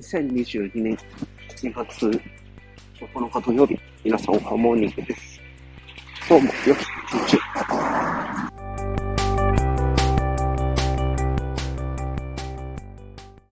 2022年7月9日土曜日、皆さんおはモーニングです。どうも、よき一日。